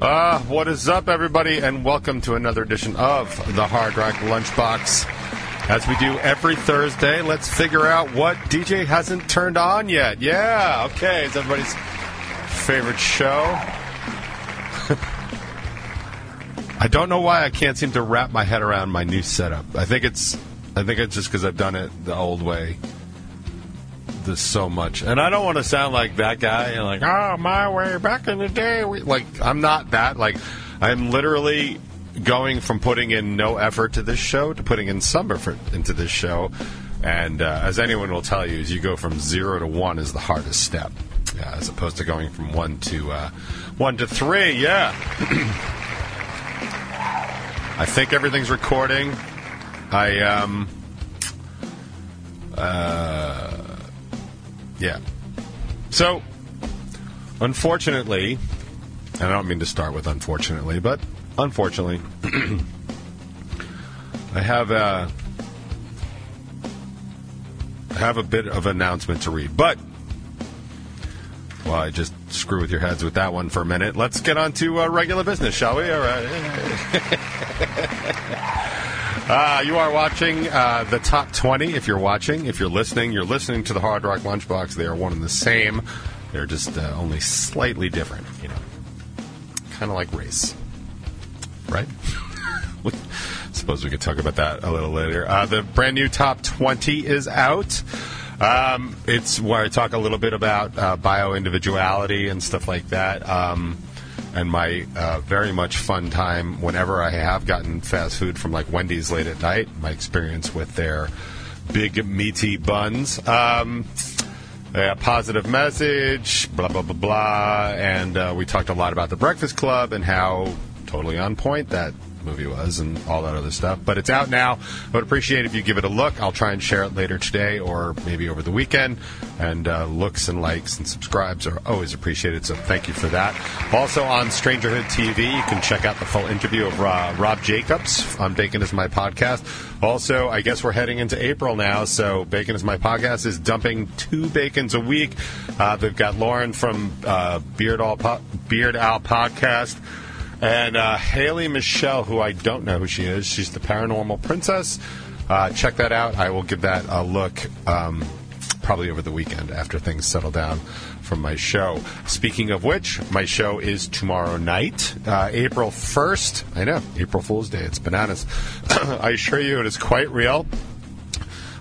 Uh, what is up, everybody, and welcome to another edition of the Hard Rock Lunchbox. As we do every Thursday, let's figure out what DJ hasn't turned on yet. Yeah, okay, it's everybody's favorite show. I don't know why I can't seem to wrap my head around my new setup. I think it's, I think it's just because I've done it the old way this so much, and I don't want to sound like that guy. Like, oh, my way back in the day. We, like, I'm not that. Like, I'm literally going from putting in no effort to this show to putting in some effort into this show. And uh, as anyone will tell you, as you go from zero to one is the hardest step, uh, as opposed to going from one to uh, one to three. Yeah. I think everything's recording. I um. Uh, yeah. So, unfortunately, and I don't mean to start with unfortunately, but unfortunately, I have a I have a bit of announcement to read, but well, I just screw with your heads with that one for a minute. Let's get on to uh, regular business, shall we? All right. Uh, you are watching uh, the top 20 if you're watching. If you're listening, you're listening to the Hard Rock Lunchbox. They are one and the same. They're just uh, only slightly different, you know. Kind of like race. Right? Suppose we could talk about that a little later. Uh, the brand new top 20 is out. Um, it's where I talk a little bit about uh, bio individuality and stuff like that. Um, and my uh, very much fun time whenever I have gotten fast food from like Wendy's late at night. My experience with their big meaty buns. Um, a positive message, blah blah blah blah, and uh, we talked a lot about the Breakfast Club and how totally on point that movie was and all that other stuff. But it's out now. I would appreciate if you give it a look. I'll try and share it later today or maybe over the weekend. And uh, looks and likes and subscribes are always appreciated. So thank you for that. Also on Strangerhood TV, you can check out the full interview of uh, Rob Jacobs on Bacon is My Podcast. Also, I guess we're heading into April now, so Bacon is My Podcast is dumping two bacons a week. Uh, they've got Lauren from uh, Beard, All po- Beard Owl Podcast. And uh, Haley Michelle, who I don't know who she is, she's the paranormal princess. Uh, check that out. I will give that a look um, probably over the weekend after things settle down from my show. Speaking of which, my show is tomorrow night, uh, April 1st. I know, April Fool's Day. It's bananas. I assure you, it is quite real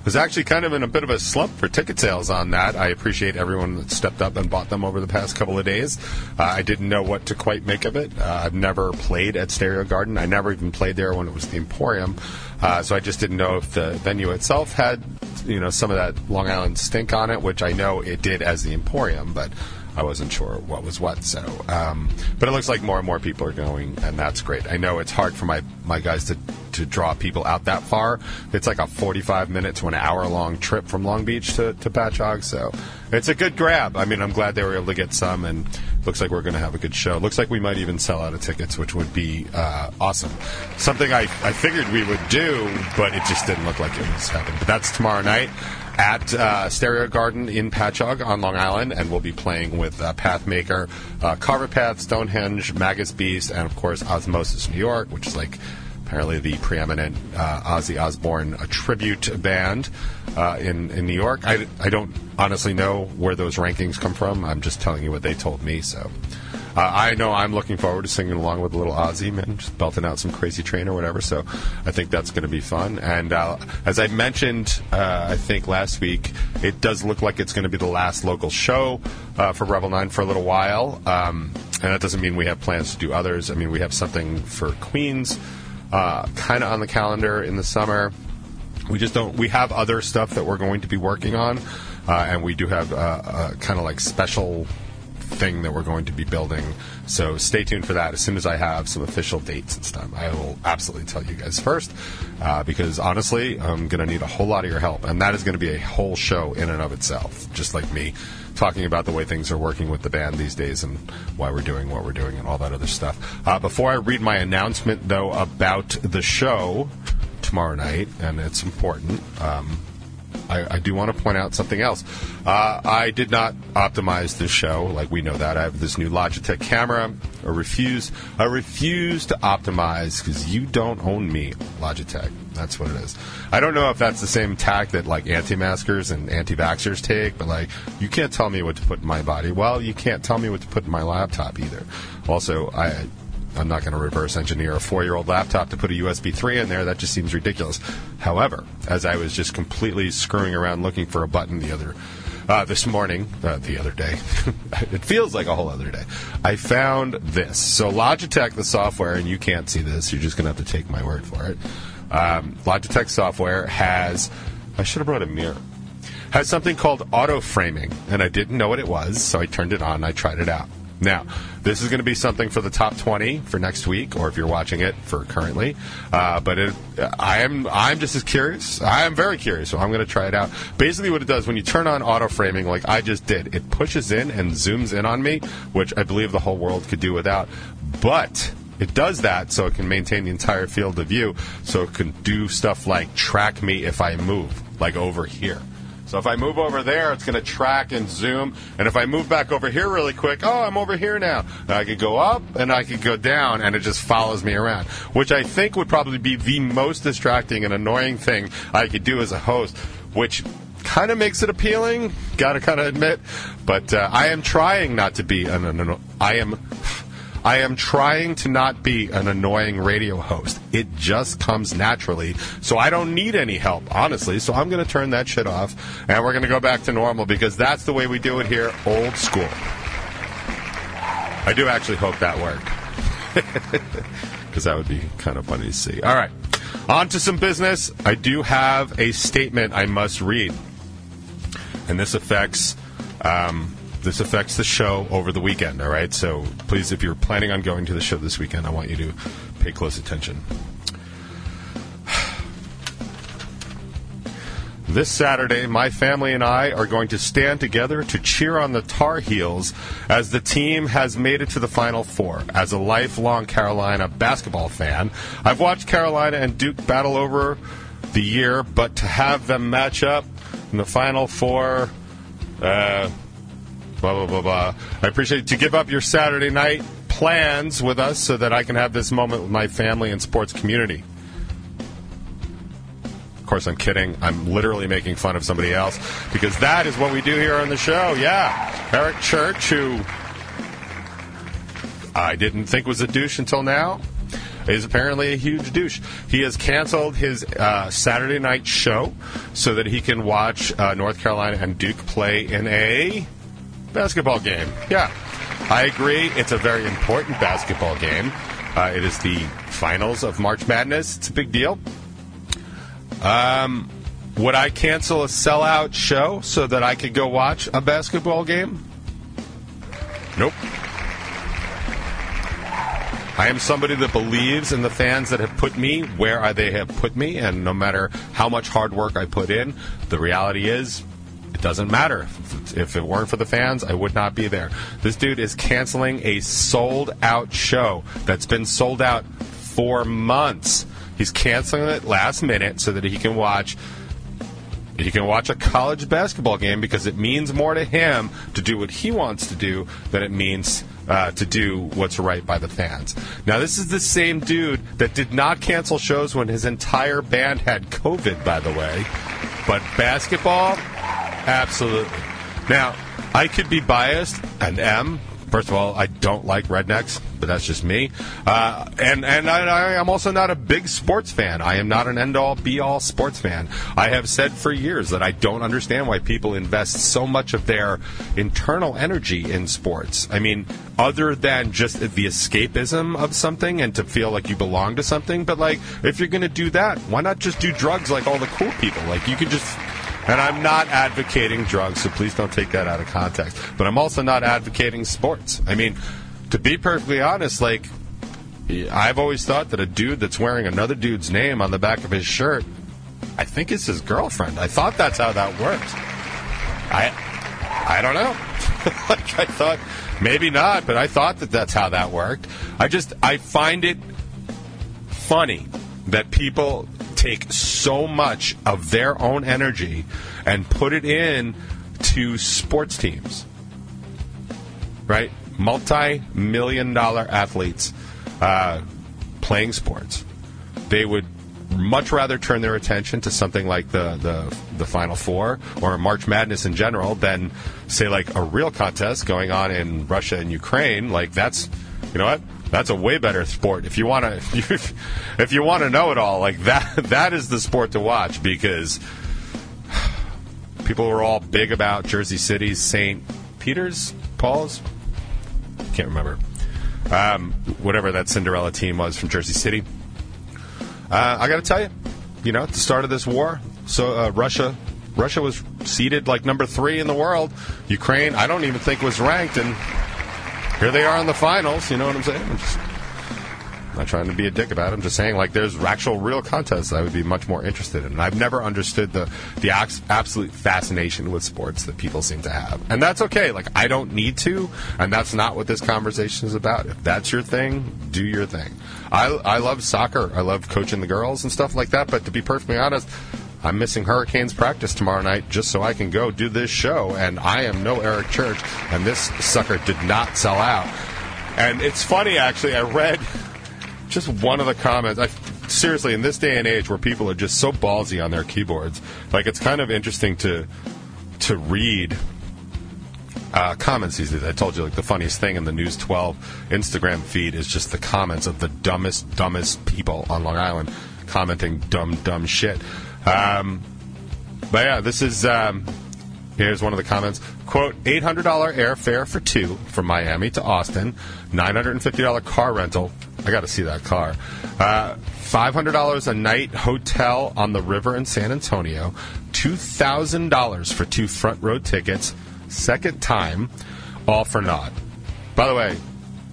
was actually kind of in a bit of a slump for ticket sales on that. I appreciate everyone that stepped up and bought them over the past couple of days. Uh, I didn't know what to quite make of it. Uh, I've never played at Stereo Garden. I never even played there when it was the Emporium. Uh, so I just didn't know if the venue itself had, you know, some of that Long Island stink on it, which I know it did as the Emporium, but I wasn't sure what was what. So, um, but it looks like more and more people are going, and that's great. I know it's hard for my my guys to to draw people out that far. It's like a 45 minute to an hour long trip from Long Beach to, to Patchogue, so it's a good grab. I mean, I'm glad they were able to get some, and looks like we're going to have a good show. Looks like we might even sell out of tickets, which would be uh, awesome. Something I, I figured we would do, but it just didn't look like it was happening. But that's tomorrow night at uh, Stereo Garden in Patchogue on Long Island, and we'll be playing with uh, Pathmaker, uh, Carver Path, Stonehenge, Magus Beast, and of course Osmosis New York, which is like apparently the preeminent uh, Ozzy Osbourne a tribute band uh, in in New York. I, I don't honestly know where those rankings come from. I'm just telling you what they told me. So uh, I know I'm looking forward to singing along with a little Ozzy man, just belting out some crazy train or whatever. So I think that's going to be fun. And uh, as I mentioned, uh, I think last week, it does look like it's going to be the last local show uh, for Revel Nine for a little while. Um, and that doesn't mean we have plans to do others. I mean, we have something for Queens uh, kind of on the calendar in the summer. We just don't. We have other stuff that we're going to be working on, uh, and we do have uh, kind of like special thing that we're going to be building. So stay tuned for that. As soon as I have some official dates and stuff, I will absolutely tell you guys first. Uh, because honestly, I'm going to need a whole lot of your help, and that is going to be a whole show in and of itself. Just like me talking about the way things are working with the band these days and why we're doing what we're doing and all that other stuff. Uh, before I read my announcement, though, about the show tomorrow night, and it's important. Um, I, I do want to point out something else. Uh, I did not optimize this show, like we know that. I have this new Logitech camera. I refuse. I refuse to optimize because you don't own me, Logitech. That's what it is. I don't know if that's the same tack that like anti-maskers and anti-vaxxers take, but like you can't tell me what to put in my body. Well, you can't tell me what to put in my laptop either. Also, I I'm not going to reverse engineer a four year old laptop to put a USB 3 in there. That just seems ridiculous. However, as I was just completely screwing around looking for a button the other uh, this morning, uh, the other day, it feels like a whole other day, I found this. So Logitech, the software, and you can't see this, you're just going to have to take my word for it. Um, Logitech software has, I should have brought a mirror has something called auto framing, and I didn't know what it was, so I turned it on I tried it out. Now, this is going to be something for the top 20 for next week, or if you're watching it for currently. Uh, but it, I am I'm just as curious. I am very curious, so I'm going to try it out. Basically, what it does when you turn on auto framing, like I just did, it pushes in and zooms in on me, which I believe the whole world could do without. But it does that so it can maintain the entire field of view, so it can do stuff like track me if I move, like over here. So if I move over there, it's going to track and zoom. And if I move back over here really quick, oh, I'm over here now. I could go up and I could go down, and it just follows me around, which I think would probably be the most distracting and annoying thing I could do as a host, which kind of makes it appealing. Got to kind of admit, but uh, I am trying not to be an, an, an I am I am trying to not be an annoying radio host. It just comes naturally. So I don't need any help, honestly. So I'm going to turn that shit off and we're going to go back to normal because that's the way we do it here, old school. I do actually hope that worked. Because that would be kind of funny to see. All right. On to some business. I do have a statement I must read. And this affects um, this affects the show over the weekend, all right? So please, if you're planning on going to the show this weekend, I want you to pay close attention. This Saturday, my family and I are going to stand together to cheer on the Tar Heels as the team has made it to the Final Four. As a lifelong Carolina basketball fan, I've watched Carolina and Duke battle over the year, but to have them match up in the Final Four, uh, blah, blah, blah, blah. I appreciate it. to give up your Saturday night plans with us so that I can have this moment with my family and sports community. Of course, I'm kidding. I'm literally making fun of somebody else because that is what we do here on the show. Yeah. Eric Church, who I didn't think was a douche until now, is apparently a huge douche. He has canceled his uh, Saturday night show so that he can watch uh, North Carolina and Duke play in a basketball game. Yeah, I agree. It's a very important basketball game. Uh, it is the finals of March Madness. It's a big deal. Um, would I cancel a sellout show so that I could go watch a basketball game? Nope. I am somebody that believes in the fans that have put me where they have put me, and no matter how much hard work I put in, the reality is it doesn't matter. If, it weren't for the fans, I would not be there. This dude is canceling a sold out show that's been sold out for months. He's canceling it last minute so that he can watch he can watch a college basketball game because it means more to him to do what he wants to do than it means uh, to do what's right by the fans. Now, this is the same dude that did not cancel shows when his entire band had COVID, by the way. But basketball, absolutely. Now, I could be biased and am First of all, I don't like rednecks, but that's just me. Uh, and and I, am also not a big sports fan. I am not an end all be all sports fan. I have said for years that I don't understand why people invest so much of their internal energy in sports. I mean, other than just the escapism of something and to feel like you belong to something. But like, if you're going to do that, why not just do drugs like all the cool people? Like, you could just and I'm not advocating drugs, so please don't take that out of context. But I'm also not advocating sports. I mean, to be perfectly honest, like, I've always thought that a dude that's wearing another dude's name on the back of his shirt, I think it's his girlfriend. I thought that's how that works. I, I don't know. like I thought, maybe not, but I thought that that's how that worked. I just, I find it funny that people take so much of their own energy and put it in to sports teams. Right? Multi million dollar athletes uh, playing sports. They would much rather turn their attention to something like the, the the Final Four or March Madness in general than say like a real contest going on in Russia and Ukraine. Like that's you know what that's a way better sport. If you want to if you want to know it all, like that that is the sport to watch because people were all big about Jersey City's St. Peter's, Paul's, can't remember. Um, whatever that Cinderella team was from Jersey City. Uh, I got to tell you, you know, at the start of this war, so uh, Russia, Russia was seated like number three in the world. Ukraine, I don't even think was ranked, and here they are in the finals. You know what I'm saying? I'm just not trying to be a dick about it. I'm just saying, like, there's actual real contests I would be much more interested in. I've never understood the the absolute fascination with sports that people seem to have, and that's okay. Like, I don't need to, and that's not what this conversation is about. If that's your thing, do your thing. I I love soccer. I love coaching the girls and stuff like that. But to be perfectly honest. I'm missing Hurricanes practice tomorrow night just so I can go do this show, and I am no Eric Church, and this sucker did not sell out. And it's funny, actually. I read just one of the comments. I, seriously, in this day and age where people are just so ballsy on their keyboards, like it's kind of interesting to to read uh, comments these days. I told you, like the funniest thing in the News 12 Instagram feed is just the comments of the dumbest, dumbest people on Long Island commenting dumb, dumb shit. Um, but yeah, this is. Um, Here's one of the comments. Quote, $800 airfare for two from Miami to Austin, $950 car rental. I got to see that car. Uh, $500 a night hotel on the river in San Antonio, $2,000 for two front row tickets, second time, all for naught. By the way,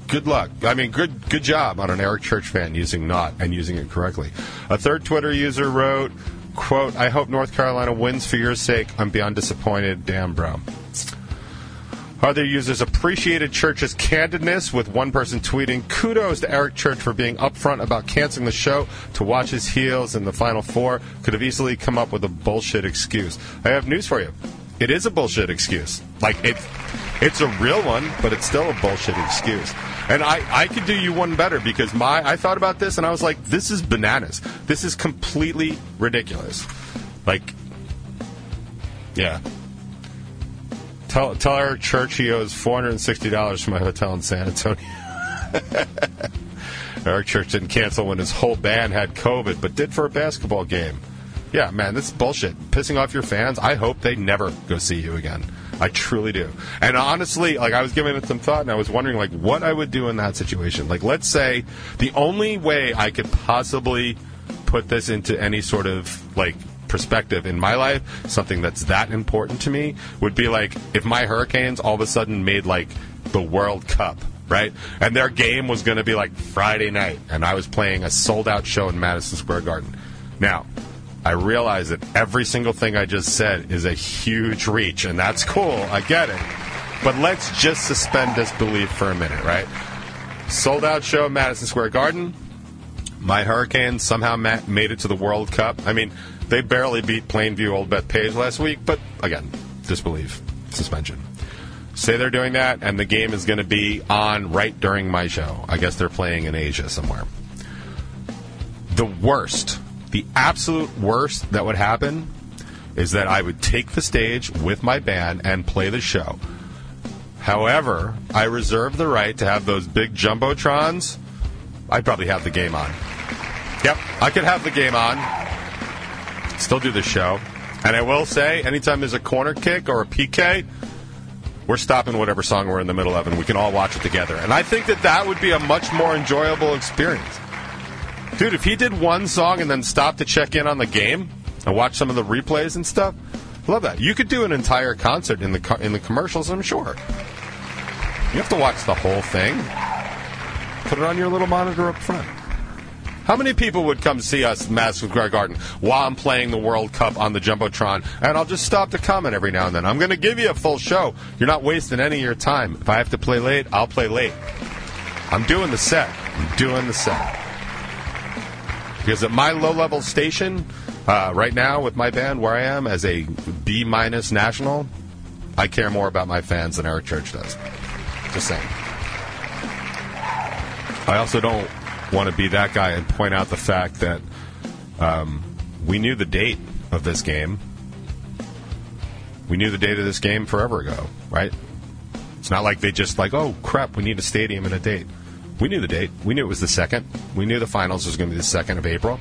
good luck. I mean, good good job on an Eric Church fan using not and using it correctly. A third Twitter user wrote, quote, I hope North Carolina wins for your sake. I'm beyond disappointed. Damn, bro. Other users appreciated Church's candidness, with one person tweeting, Kudos to Eric Church for being upfront about canceling the show to watch his heels in the Final Four. Could have easily come up with a bullshit excuse. I have news for you. It is a bullshit excuse. Like, it, it's a real one, but it's still a bullshit excuse. And I, I could do you one better because my I thought about this and I was like, this is bananas. This is completely ridiculous. Like, yeah. Tell tell Eric Church he owes four hundred and sixty dollars for my hotel in San Antonio. Eric Church didn't cancel when his whole band had COVID, but did for a basketball game. Yeah, man, this is bullshit. Pissing off your fans. I hope they never go see you again. I truly do. And honestly, like I was giving it some thought and I was wondering like what I would do in that situation. Like let's say the only way I could possibly put this into any sort of like perspective in my life, something that's that important to me would be like if my Hurricanes all of a sudden made like the World Cup right? And their game was going to be like Friday night, and I was playing a sold out show in Madison Square Garden. Now, I realize that every single thing I just said is a huge reach, and that's cool. I get it. But let's just suspend disbelief for a minute, right? Sold out show Madison Square Garden. My Hurricanes somehow made it to the World Cup. I mean, they barely beat Plainview Old Bethpage last week, but again, disbelief, suspension. Say they're doing that, and the game is going to be on right during my show. I guess they're playing in Asia somewhere. The worst the absolute worst that would happen is that I would take the stage with my band and play the show. However, I reserve the right to have those big jumbotrons. I'd probably have the game on. Yep, I could have the game on. Still do the show. And I will say, anytime there's a corner kick or a PK, we're stopping whatever song we're in the middle of, and we can all watch it together. And I think that that would be a much more enjoyable experience. Dude, if he did one song and then stopped to check in on the game and watch some of the replays and stuff, love that. You could do an entire concert in the in the commercials, I'm sure. You have to watch the whole thing. Put it on your little monitor up front. How many people would come see us Madison Square Garden while I'm playing the World Cup on the Jumbotron? And I'll just stop to comment every now and then. I'm going to give you a full show. You're not wasting any of your time. If I have to play late, I'll play late. I'm doing the set. I'm doing the set. Because at my low level station, Uh, right now, with my band, where I am as a B minus national, I care more about my fans than Eric Church does. Just saying. I also don't want to be that guy and point out the fact that um, we knew the date of this game. We knew the date of this game forever ago, right? It's not like they just like, oh crap, we need a stadium and a date. We knew the date. We knew it was the second. We knew the finals was going to be the second of April.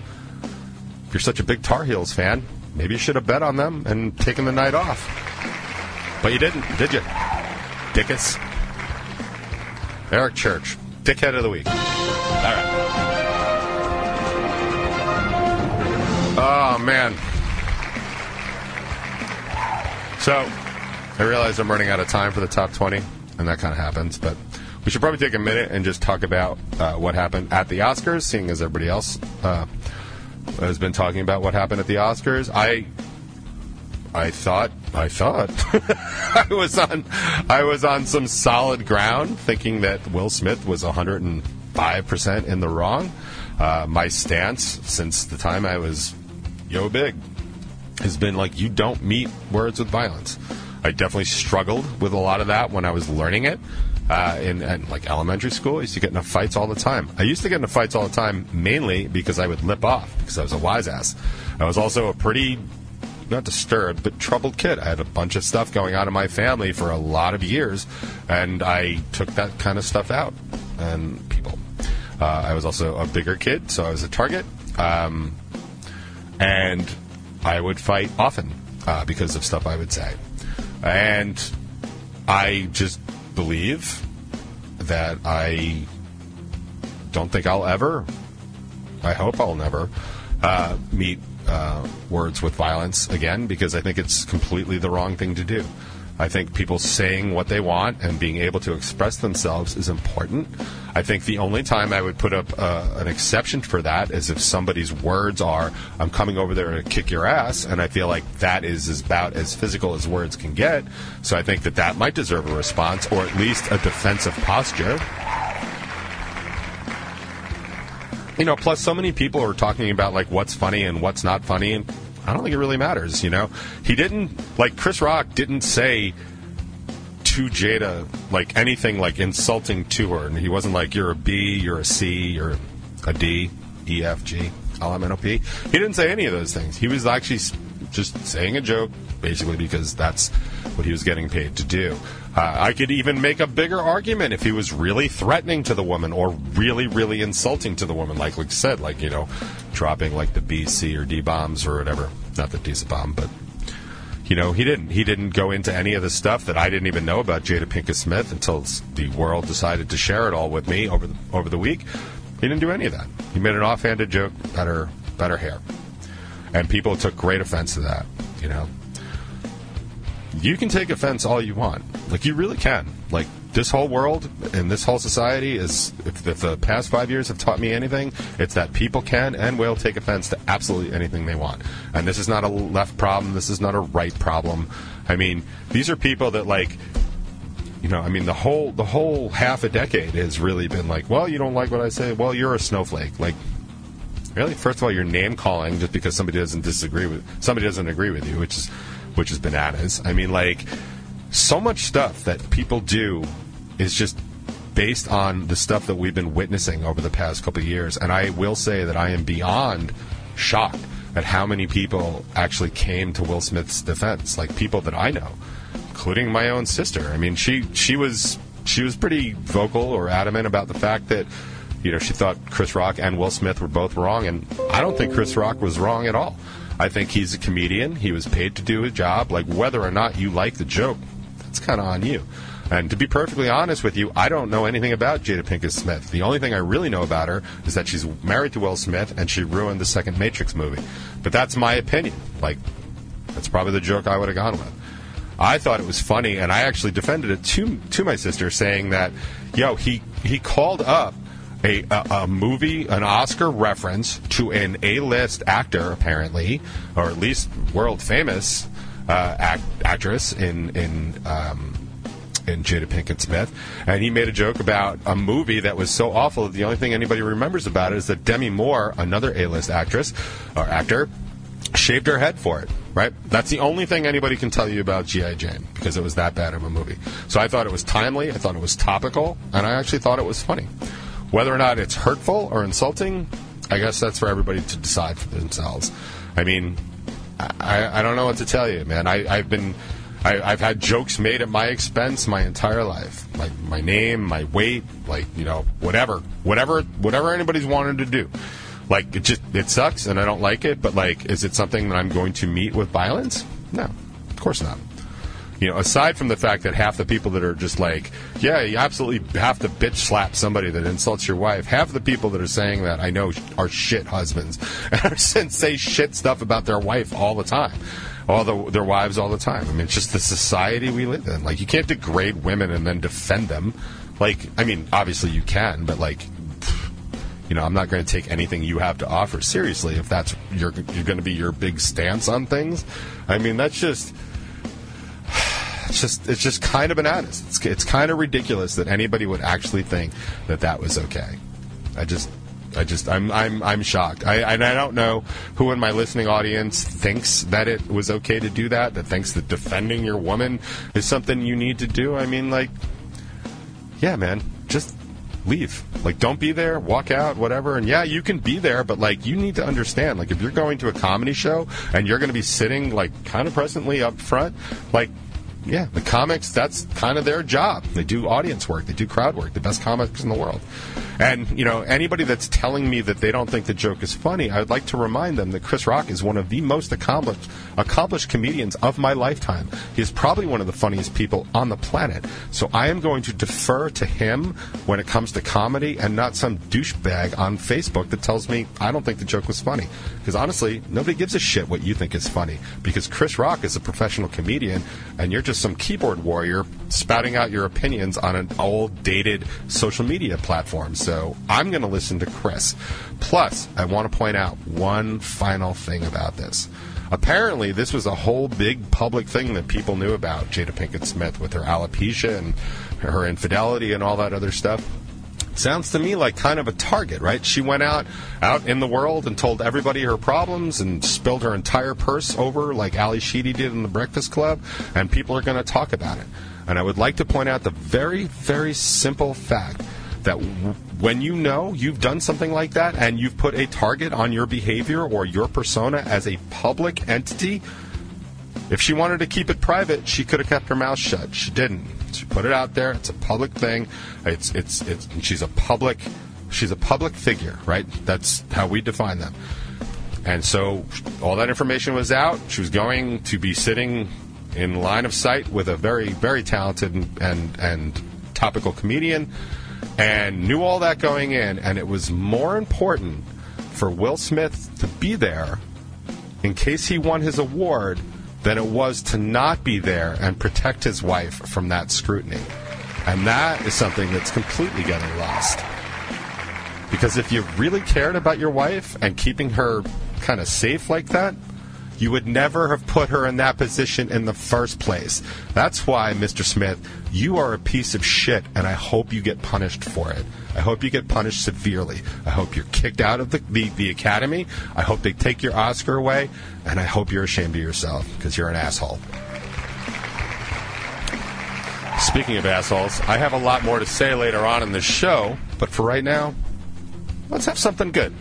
If you're such a big Tar Heels fan, maybe you should have bet on them and taken the night off. But you didn't, did you? Dickus. Eric Church, dickhead of the week. All right. Oh man. So, I realize I'm running out of time for the top 20, and that kind of happens, but we should probably take a minute and just talk about uh, what happened at the Oscars, seeing as everybody else uh, has been talking about what happened at the Oscars. I I thought I thought I was on I was on some solid ground, thinking that Will Smith was 105 percent in the wrong. Uh, my stance since the time I was yo big has been like you don't meet words with violence. I definitely struggled with a lot of that when I was learning it. Uh, in, in like elementary school, I used to get into fights all the time. I used to get into fights all the time mainly because I would lip off because I was a wise ass. I was also a pretty not disturbed, but troubled kid. I had a bunch of stuff going on in my family for a lot of years, and I took that kind of stuff out and people. Uh, I was also a bigger kid, so I was a target, um, and I would fight often uh, because of stuff I would say, and I just believe that I don't think I'll ever. I hope I'll never uh, meet uh, words with violence again because I think it's completely the wrong thing to do. I think people saying what they want and being able to express themselves is important. I think the only time I would put up uh, an exception for that is if somebody's words are, I'm coming over there to kick your ass, and I feel like that is about as physical as words can get. So I think that that might deserve a response or at least a defensive posture. You know, plus so many people are talking about like what's funny and what's not funny, and I don't think it really matters. You know, he didn't like Chris Rock didn't say to Jada like anything like insulting to her, and he wasn't like you're a B, you're a C, you're a D, E, F, G, L, M, N, O, P. He didn't say any of those things. He was actually just saying a joke, basically because that's what he was getting paid to do. Uh, I could even make a bigger argument if he was really threatening to the woman or really, really insulting to the woman, like Luke said, like you know, dropping like the B, C, or D bombs or whatever. Not that D's a bomb, but you know, he didn't. He didn't go into any of the stuff that I didn't even know about Jada Pinkett Smith until the world decided to share it all with me over the, over the week. He didn't do any of that. He made an offhanded joke about her, about her hair, and people took great offense to that. You know, you can take offense all you want. Like you really can. Like this whole world and this whole society is if, if, the past five years have taught me anything, it's that people can and will take offense to absolutely anything they want. And this is not a left problem. This is not a right problem. I mean, these are people that like you know, I mean, the whole the whole half a decade has really been like, well, you don't like what I say, well, you're a snowflake. Like, really, first of all, you're name calling just because somebody doesn't disagree with somebody doesn't agree with you, which is which is bananas. I mean, like, so much stuff that people do is just based on the stuff that we've been witnessing over the past couple years. And I will say that I am beyond shocked at how many people actually came to Will Smith's defense, like people that I know, including my own sister. I mean, she she was she was pretty vocal or adamant about the fact that you know she thought Chris Rock and Will Smith were both wrong, and I don't think Chris Rock was wrong at all. I think he's a comedian. He was paid to do his job. Like whether or not you like the joke, that's kind of on you. And to be perfectly honest with you, I don't know anything about Jada Pinkett Smith. The only thing I really know about her is that she's married to Will Smith and she ruined the second Matrix movie. But that's my opinion. Like, that's probably the joke I would have gone with. I thought it was funny, and I actually defended it to to my sister, saying that, yo, he he called up a, a, a, movie, an Oscar reference to an A-list actor, apparently, or at least world famous uh, act, actress in in um, in Jada Pinkett Smith, and he made a joke about a movie that was so awful that the only thing anybody remembers about it is that Demi Moore, another A-list actress or actor, shaved her head for it. Right? That's the only thing anybody can tell you about G.I. Jane because it was that bad of a movie. So I thought it was timely, I thought it was topical, and I actually thought it was funny. Whether or not it's hurtful or insulting, I guess that's for everybody to decide for themselves. I mean, I, I don't know what to tell you, man. I, I've been. I, I've had jokes made at my expense my entire life, like my name, my weight, like you know, whatever, whatever, whatever anybody's wanted to do. Like it just it sucks, and I don't like it. But like, is it something that I'm going to meet with violence? No, of course not. You know, aside from the fact that half the people that are just like, yeah, you absolutely have to bitch slap somebody that insults your wife. Half the people that are saying that I know are shit husbands and say shit stuff about their wife all the time, all the, their wives all the time. I mean, it's just the society we live in. Like, you can't degrade women and then defend them. Like, I mean, obviously you can, but like, you know, I'm not going to take anything you have to offer seriously if that's you're you're going to be your big stance on things. I mean, that's just it's just it's just kind of bananas. It's, it's kind of ridiculous that anybody would actually think that that was okay. I just I just I'm I'm I'm shocked. I I don't know who in my listening audience thinks that it was okay to do that. That thinks that defending your woman is something you need to do. I mean, like, yeah, man, just leave. Like, don't be there. Walk out. Whatever. And yeah, you can be there, but like, you need to understand. Like, if you're going to a comedy show and you're going to be sitting like kind of presently up front, like yeah, the comics, that's kind of their job. They do audience work, they do crowd work, the best comics in the world. And, you know, anybody that's telling me that they don't think the joke is funny, I would like to remind them that Chris Rock is one of the most accomplished accomplished comedians of my lifetime. He is probably one of the funniest people on the planet. So I am going to defer to him when it comes to comedy and not some douchebag on Facebook that tells me I don't think the joke was funny. Because honestly, nobody gives a shit what you think is funny. Because Chris Rock is a professional comedian and you're just some keyboard warrior spouting out your opinions on an old, dated social media platform. So I'm going to listen to Chris. Plus, I want to point out one final thing about this. Apparently, this was a whole big public thing that people knew about Jada Pinkett Smith with her alopecia and her infidelity and all that other stuff. Sounds to me like kind of a target, right? She went out out in the world and told everybody her problems and spilled her entire purse over like Ally Sheedy did in the Breakfast Club, and people are going to talk about it. And I would like to point out the very, very simple fact that w- when you know you've done something like that and you've put a target on your behavior or your persona as a public entity, if she wanted to keep it private, she could have kept her mouth shut. She didn't. She put it out there. It's a public thing. It's it's it's. She's a public. She's a public figure, right? That's how we define them. And so all that information was out. She was going to be sitting in line of sight with a very very talented and and, and topical comedian, and knew all that going in. And it was more important for Will Smith to be there in case he won his award than it was to not be there and protect his wife from that scrutiny. And that is something that's completely getting lost. Because if you really cared about your wife and keeping her kind of safe like that, you would never have put her in that position in the first place. That's why, Mr. Smith, you are a piece of shit, and I hope you get punished for it. I hope you get punished severely. I hope you're kicked out of the, the, the academy. I hope they take your Oscar away, and I hope you're ashamed of yourself because you're an asshole. Speaking of assholes, I have a lot more to say later on in the show, but for right now, let's have something good.